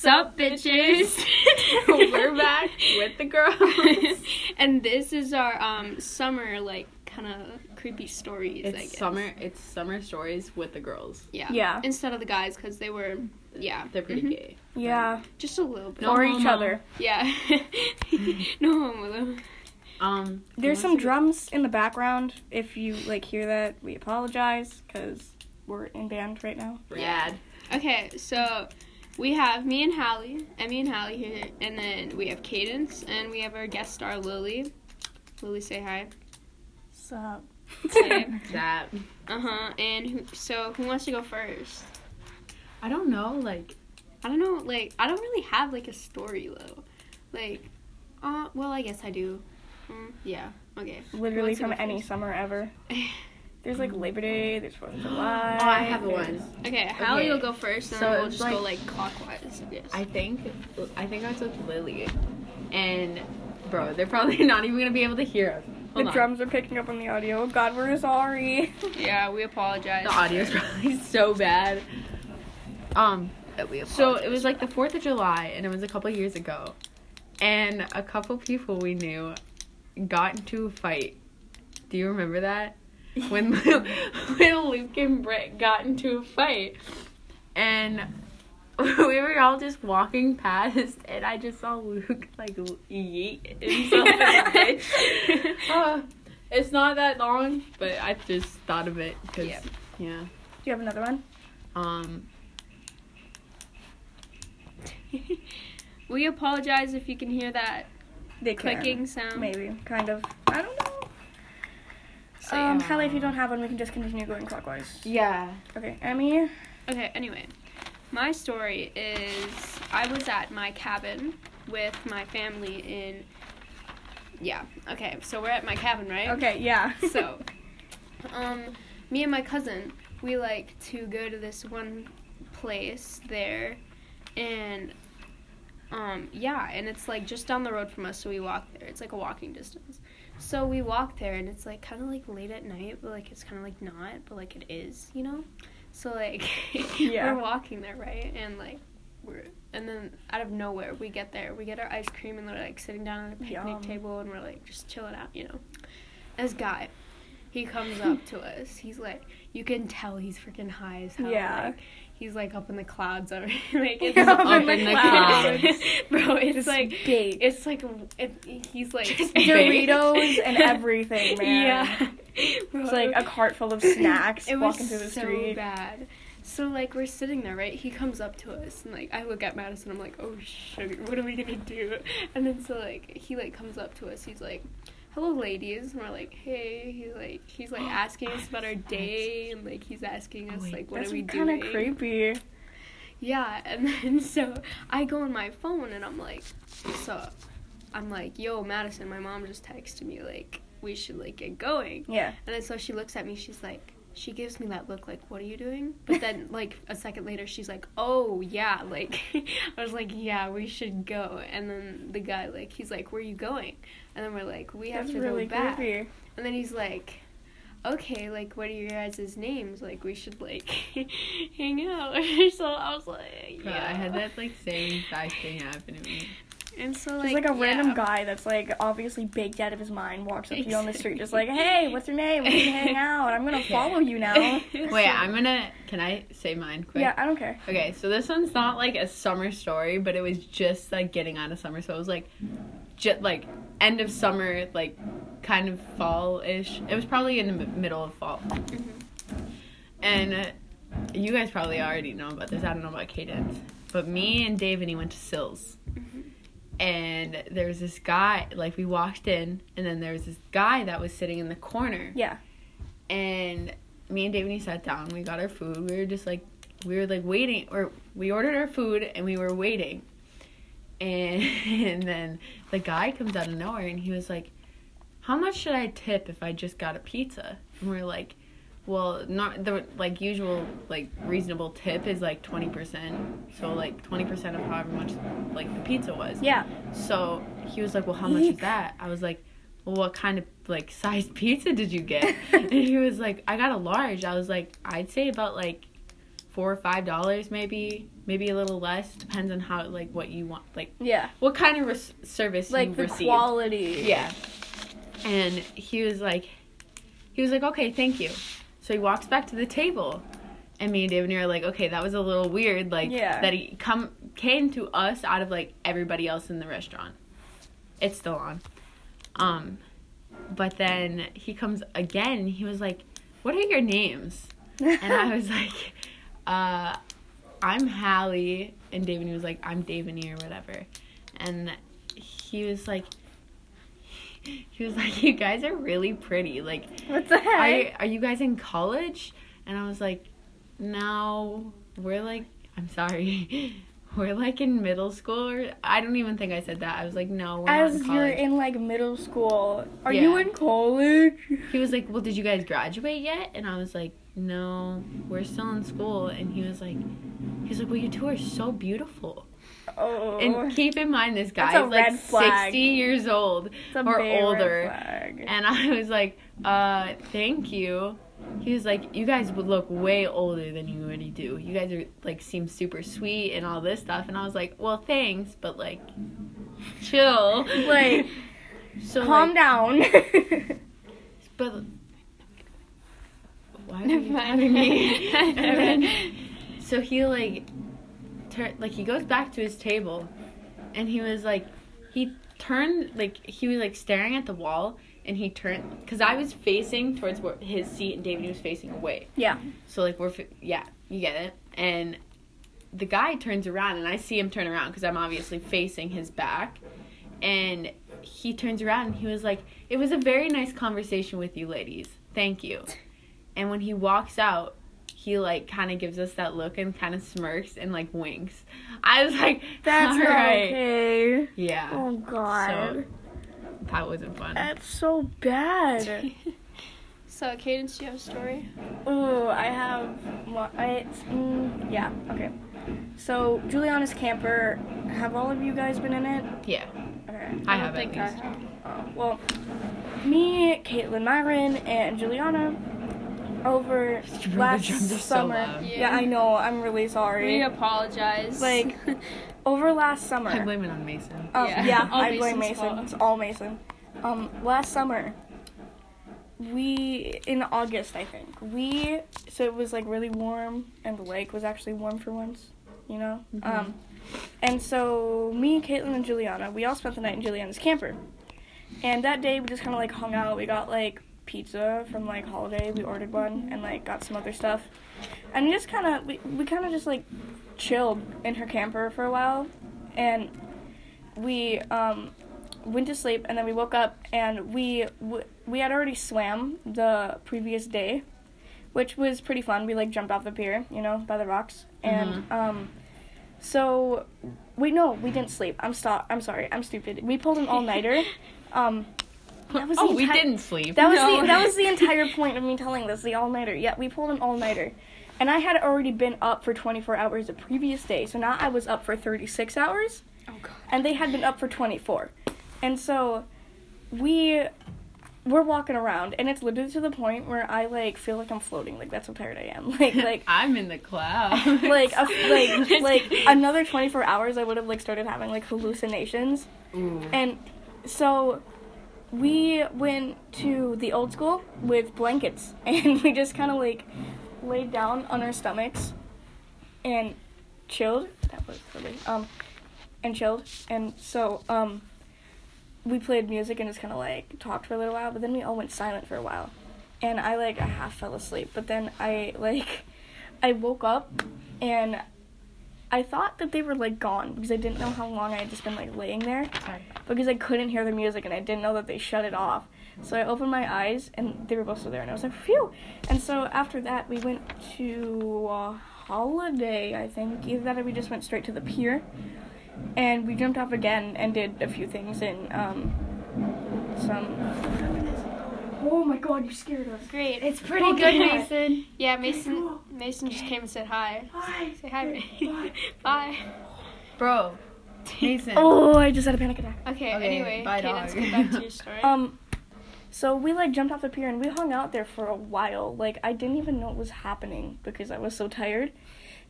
Sup, bitches? We're back with the girls. and this is our um summer like kind of creepy stories. I It's guess. summer. It's summer stories with the girls. Yeah. Yeah. Instead of the guys, because they were, yeah, They're pretty Mhm. gay. Yeah. just a little bit. No or each other. Yeah. no homo though. Um, There's some to- drums in the background. If you like hear that, we apologize because we're in band right now. Rad. Okay, so we have me and Hallie, Emmy and Hallie here, and then we have Cadence, and we have our guest star Lily. Lily, say hi. Sup? Say That. uh huh. And who, so, who wants to go first? I don't know. Like, I don't know. Like, I don't really have like a story though. Like, uh, well, I guess I do. Mm, yeah. Okay. Literally from any first? summer ever. There's like Labor Day. There's Fourth of July. oh, I have there's- one. Okay, Hallie Okay. will go first, and So then we'll it's just go like- like clockwise. Yes. I think. I think I was with Lily, and bro, they're probably not even gonna be able to hear us. Hold The on. drums are picking up on the audio. God, we're sorry. yeah, we apologize. The audio's probably so bad. Um. That we So it was like the Fourth of July, and it was a couple years ago, and a couple people we knew got into a fight. Do you remember that? When when Luke and Britt got into a fight, and we were all just walking past, and I just saw Luke like yeet himself in the ditch. Uh, it's not that long, but I just thought of it because Yeah. yeah. Do you have another one? Um. we apologize if you can hear that They can. clicking sound. Maybe. Kind of. I don't know. So, um, yeah. Hallie, if you don't have one, we can just continue going clockwise. Yeah. Okay, Emmy. Okay, anyway. My story is I was at my cabin with my family in Yeah, okay. So we're at my cabin, right? Okay, yeah. So um me and my cousin, we like to go to this one place there and um yeah, and it's like just down the road from us, so we walk there. It's like a walking distance. So we walk there and it's like kind of like late at night, but like it's kind of like not, but like it is, you know? So like Yeah. we're walking there, right? And like we're and then out of nowhere we get there. We get our ice cream and we're like sitting down at a picnic Yum. table and we're like just chilling out, you know. This guy, he comes up to us. He's like, you can tell he's freaking high as hell. Yeah. Like, he's like up in the clouds already. like it's Up in the clouds. bro. It's Just like big. it's like it, he's like Doritos and everything, man. Yeah, bro, It's like a cart full of snacks it was walking through the so street. bad. So like we're sitting there, right? He comes up to us and like I look at Madison. I'm like, oh sugar, what are we gonna do? And then so like he like comes up to us. He's like, hello ladies. And we're like, hey. He's like he's like asking us about our day and like he's asking oh, us wait, like what are we doing? kind of creepy. Yeah, and then so I go on my phone and I'm like, so I'm like, yo, Madison, my mom just texted me like we should like get going. Yeah. And then so she looks at me, she's like, she gives me that look like, what are you doing? But then like a second later, she's like, oh yeah, like I was like, yeah, we should go. And then the guy like, he's like, where are you going? And then we're like, we have That's to really go back. creepy. And then he's like, okay, like, what are your guys' names? Like, we should, like, hang out. so I was like, Bro, yeah. I had that like same exact thing happen to me. And so, Just like, like a random guy that's like obviously baked out of his mind walks up to you on the street just like, hey, what's your name? We can hang out. I'm gonna follow you now. Wait, I'm gonna. Can I say mine quick? Yeah, I don't care. Okay, so this one's not like a summer story, but it was just like getting out of summer. So it was like, just like end of summer, like kind of fall ish. It was probably in the m- middle of fall. And uh, you guys probably already know about this. I don't know about Cadence, but me and Dave and he went to Syl's. And there was this guy, like we walked in, and then there was this guy that was sitting in the corner Yeah. and me and David sat down. We got our food. We were just like we were like waiting, or we ordered our food and we were waiting. And and then the guy comes out of nowhere and he was like, "How much should I tip if I just got a pizza?" And we're like, "Well, not the like usual like reasonable tip is like twenty percent. So like twenty percent of however much like the pizza was." Yeah. So he was like, "Well, how much is that?" I was like, "Well, what kind of like sized pizza did you get?" and he was like, "I got a large." I was like, "I'd say about like four or five dollars, maybe, maybe a little less. Depends on how like what you want, like Yeah. what kind of res- service Like you the received. quality. Yeah. And he was like, he was like, okay, thank you. So he walks back to the table, and me and David are like, okay, that was a little weird, like Yeah. that he come came to us out of like everybody else in the restaurant. It's still on. Um, but then he comes again. He was like, "What are your names?" And I was like, uh, "I'm Hallie," and David was like, "I'm Daviny or whatever," and he was like. He was like, "You guys are really pretty. Like, What the are heck? are you guys in college?" And I was like, "No, we're like, I'm sorry, we're like in middle school." Or I don't even think I said that. I was like, "No, we're not As in you're in like middle school, are you in college? he was like, "Well, did you guys graduate yet?" And I was like, "No, we're still in school." And he was like, "He's like, well, you two are so beautiful." Oh, And keep in mind, this guy's a like flag. sixty years old or older. And I was like, uh, thank you. He was like, you guys would look way older than you already do. You guys are like seem super sweet and all this stuff. And I was like, well, thanks, but like, chill. Like, so Calm like, down. But why are you having me? and then, so he like, like he goes back to his table, and he was like, he turned like he was like staring at the wall, and he turned because I was facing towards where his seat, and David was facing away. yeah. So like we're, yeah, you get it. And the guy turns around, and I see him turn around because I'm obviously facing his back, and he turns around and he was like, "It was a very nice conversation with you, ladies. Thank you." And when he walks out, he like kind of gives us that look and kind of smirks and like winks. I was like, That's "All not right." okay. Yeah, Oh god. that wasn't fun. That's so bad. so, Cadence, do you have a story? Ooh, I have one. I, mm, yeah, okay. So, Juliana's Camper, have all of you guys been in it? yeah, Okay. I don't have think I have. Uh, well, me, Caitlin Myron, and Juliana over last drums are so summer. yeah, Yeah. I know. I'm really sorry. We apologize. Like, over last summer. I blame it on Mason. Um, Yeah. yeah, I blame Mason's Mason. fault. It's all Mason. Um, last summer, we in August, I think we so it was like really warm, and the lake was actually warm for once, you know. Mhm. Um, and so me, Caitlin, and Juliana, we all spent the night in Juliana's camper, and that day we just kind of like hung out. We got like pizza from like Holiday. We ordered one and like got some other stuff, and we just kind of we we kind of just like chilled in her camper for a while, and we um went to sleep and then we woke up and we w- we had already swam the previous day which was pretty fun. We like jumped off the pier you know by the rocks. And um so we no we didn't sleep. I'm stop i'm sorry. I'm stupid. We pulled an all-nighter. Um that was oh, we didn't sleep. that was No. the that was the entire point of me telling this the all nighter. Yeah, we pulled an all nighter, and I had already been up for 24 hours the previous day, so now I was up for 36 hours, oh god. and they had been up for 24, and so we we're walking around, and it's literally to the point where I like feel like I'm floating. Like that's how tired I am. Like like. I'm in the clouds. Like a, like like another 24 hours I would have like started having like hallucinations Ooh. and so we went to the old school with blankets and we just kind of like laid down on our stomachs and chilled. That was really um and chilled. And so um we played music and just kind of like talked for a little while, but then we all went silent for a while. And I like I half fell asleep, but then I like I woke up and I thought that they were like gone because I didn't know how long I had just been like laying there Sorry. because I couldn't hear the music and I didn't know that they shut it off. So I opened my eyes and they were both still there and I was like, phew. And so after that, we went to a holiday, I think. Either that or we just went straight to the pier. And we jumped off again and did a few things in um, some. Oh my god, you scared us. Great. It's pretty good, Mason. Yeah, Mason. Mason just came and said hi. Hi. Say hi. Bye. Bye. Bro, Mason. Oh, I just had a panic attack. Okay. Okay, anyway, bye, Cadence, dog. get back to your story. Um, so we like jumped off the pier and we hung out there for a while. Like I didn't even know what was happening because I was so tired.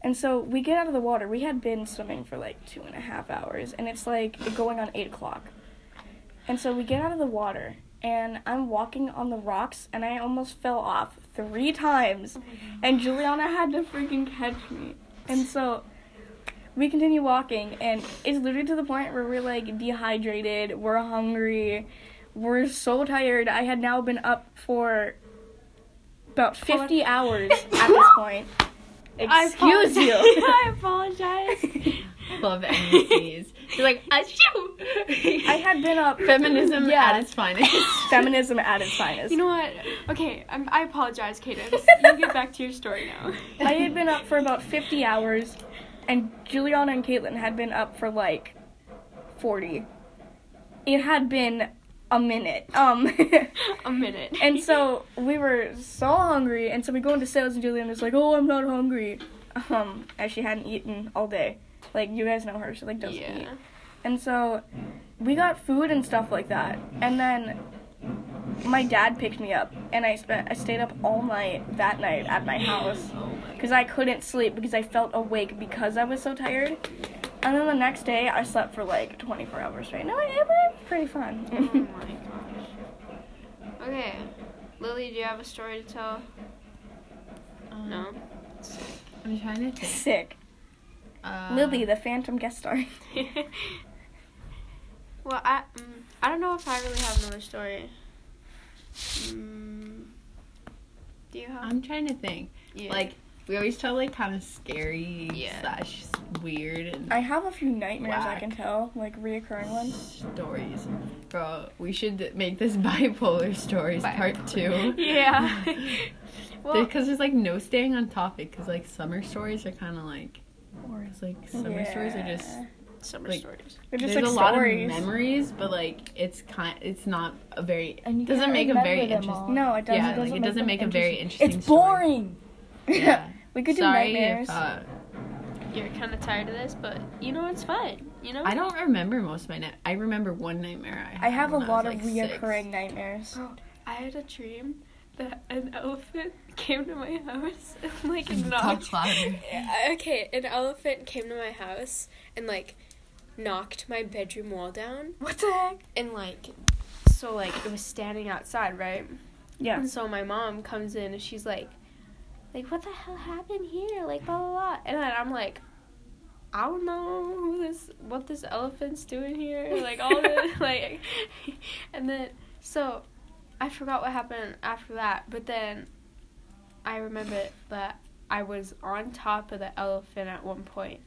And so we get out of the water. We had been swimming for like two and a half hours, and it's like going on eight o'clock. And so we get out of the water, and I'm walking on the rocks, and I almost fell off three times, and Juliana had to freaking catch me. And so we continue walking, and it's literally to the point where we're like dehydrated, we're hungry, we're so tired. I had now been up for about 50 hours at this point. Excuse you. I apologize. Love NCs. You're like, achoo! I had been up Feminism Yeah. at its finest. feminism at its finest. You know what? Okay, I'm, I apologize, Cadence. You get back to your story now. I had been up for about 50 hours, and Juliana and Caitlin had been up for like 40. It had been a minute. Um, A minute. and so we were so hungry, and so we go into Syl's, and Juliana's like, "Oh, I'm not hungry," um, as she hadn't eaten all day. Like you guys know her, she like doesn't eat. And so we got food and stuff like that. And then my dad picked me up and I spent I stayed up all night that night at my house Oh because I couldn't sleep because I felt awake because I was so tired. And then the next day I slept for like 24 hours straight. No, it was pretty Oh fun. my gosh. Okay. Lily, do you have a story to tell? Um, No. I'm trying to think. Sick. Uh, Lily, the phantom guest star. well, I mm, I don't know if I really have another story. Mm, do you have? I'm trying to think. yeah. Like, we always tell like kind of scary Yeah. slash weird and I have a few nightmares I can tell, like reoccurring ones. stories. Bro, we should make this bipolar stories part two. yeah. well, Because there's like no staying on topic. Because like summer stories are kind of like, or it's like summer stories are just Yeah. summer like- stories. They're just there's like a lot of memories, but like it's kind, it's not a very. And you doesn't make a very interesting. No, it doesn't. Yeah, it doesn't it doesn't them make a very interesting. It's story. boring. Yeah. we could do Sorry nightmares. if uh, You're kind of tired of this, but you know it's fun. You know. I don't remember most of my night. I remember one nightmare I had. I have a when lot was, of like, six. reoccurring nightmares. Bro, I had a dream that an elephant came to my house and like knocked. Okay, an elephant came to my house and like knocked my bedroom wall down What the heck? and like so like it was standing outside, right? Yeah. And so my mom comes in and she's like, like what the hell happened here? Like blah blah blah. And then I'm like, I don't know who this, what this elephant's doing here. Like all this, like, and then so I forgot what happened after that. But then I remember that I was on top of the elephant at one point,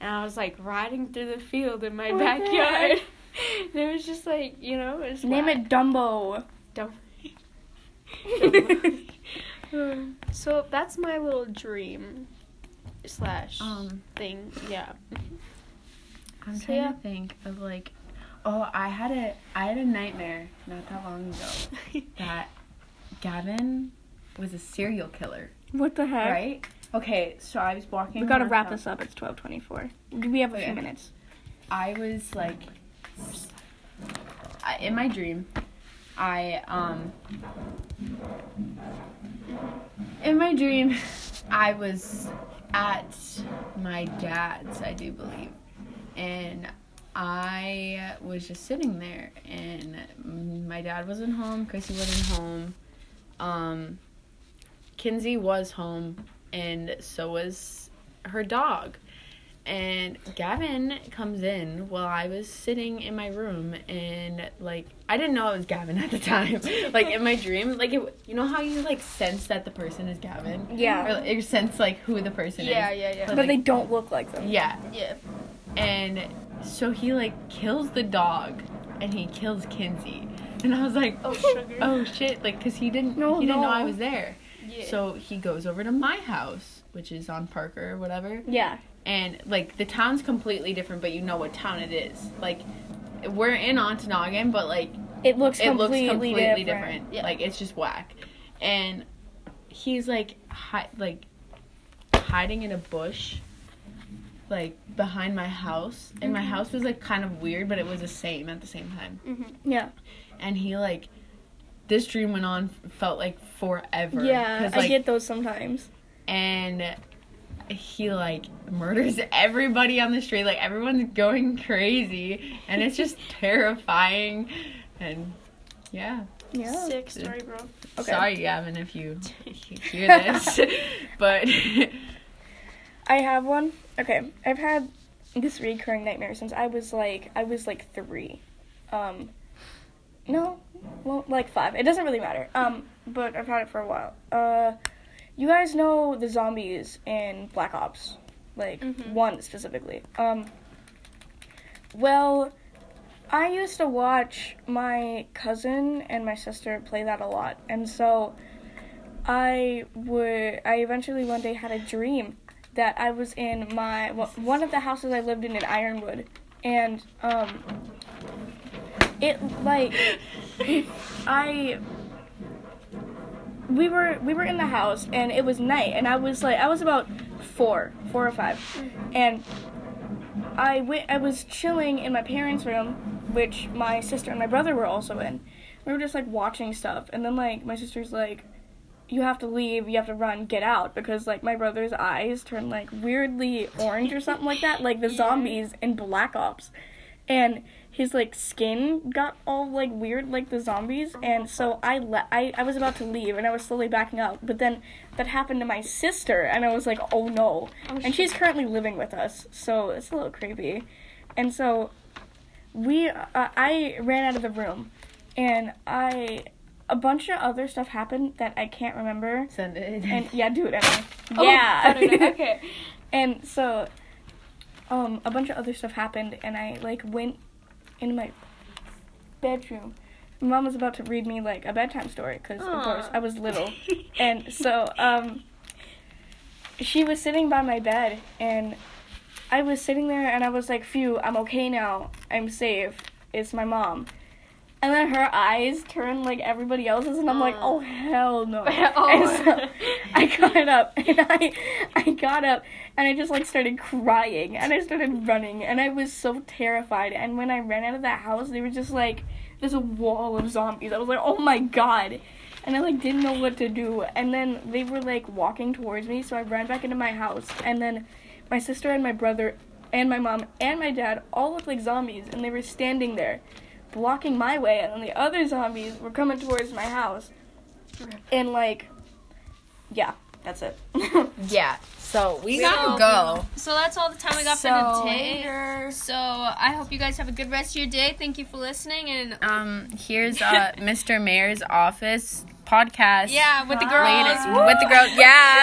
and I was like riding through the field in my What the backyard. and it was just like you know, it was Name whack. it Dumbo. Dumb. Um, so that's my little dream slash Um, thing. Yeah. I'm So, trying yeah. to think of like, oh, I had a I had a nightmare not that long ago that Gavin was a serial killer, What the heck? right? Okay, so I was walking. We gotta wrap town. this up. It's twelve twenty four. We have a Okay. few minutes. I was like, I, in my dream, I um, in my dream, I was at my dad's, I do believe, and I was just sitting there, and my dad wasn't home, Chrissy wasn't home, um, Kinsey was home, and so was her dog. And Gavin comes in while I was sitting in my room, and like I didn't know it was Gavin at the time. like in my dream, like it, you know how you like sense that the person is Gavin, Yeah. or like, you sense like who the person Yeah, is. yeah, yeah. But, But they don't look like them. Yeah, Yeah. and so he like kills the dog, and he kills Kinsey, and I was like, Oh, oh sugar. oh shit, like because he didn't No, he didn't know I was there. Yeah. So he goes over to my house, which is on Parker or whatever Yeah. and like the town's completely different, but you know what town it is. Like we're in Ontonagon, but like It looks it looks completely, completely different. different. Yeah. Like it's just whack. And he's like hi- like hiding in a bush like behind my house. And my house was like kind of weird, but it was the same at the same time. Mm-hmm. Yeah. And he like this dream went on felt like forever. Yeah. 'Cause, I get those sometimes. and he like murders everybody on the street. Like everyone's going crazy, and it's just terrifying. And yeah, Yeah. Sick story, bro. Okay. sorry, Gavin, if you hear this, but I have one. Okay, I've had this recurring nightmare since I was like I was like three. Um, no, well, like five. It doesn't really matter. Um, but I've had it for a while. Uh, you guys know the zombies in Black Ops, like Mhm. one specifically. Um, well, I used to watch my cousin and my sister play that a lot, and so I would. I eventually one day had a dream that I was in my well, one of the houses I lived in in Ironwood, and um, it like I we were we were in the house and it was night and I was like I was about four four or five, and I went I was chilling in my parents' room, which my sister and my brother were also in. We were just like watching stuff, and then like my sister's like you have to leave, you have to run, get out because like my brother's eyes turned like weirdly orange or something like that, like the zombies in Black Ops. And his like skin got all like weird like the zombies and so I le- I I was about to leave and I was slowly backing up, but then that happened to my sister and I was like, "Oh no." Oh, and she's currently living with us, so it's a little creepy. And so we uh, I ran out of the room and I a bunch of other stuff happened that I can't remember. send it. And yeah, do it anyway. Oh, yeah. day, okay. and so um a bunch of other stuff happened and I like went in my bedroom. My mom was about to read me like a bedtime story cuz of course I was little. and so um she was sitting by my bed and I was sitting there and I was like, "Phew, I'm okay now. I'm safe. It's my mom." And then her eyes turned like everybody else's, and I'm like, "Oh hell no!" Oh. And so I got up and I, I got up and I just like started crying and I started running and I was so terrified. And when I ran out of that house, they were just like this wall of zombies. I was like, "Oh my god!" And I like didn't know what to do. And then they were like walking towards me, so I ran back into my house. And then my sister and my brother and my mom and my dad all looked like zombies, and they were standing there, blocking my way. And then the other zombies were coming towards my house. And like, yeah, that's it. yeah. So we So- gotta go. So that's all the time we got So for today. So I hope you guys have a good rest of your day. Thank you for listening and Um, here's uh Mr. Mayor's office podcast. yeah, with the Later girls. with the girls. Yeah.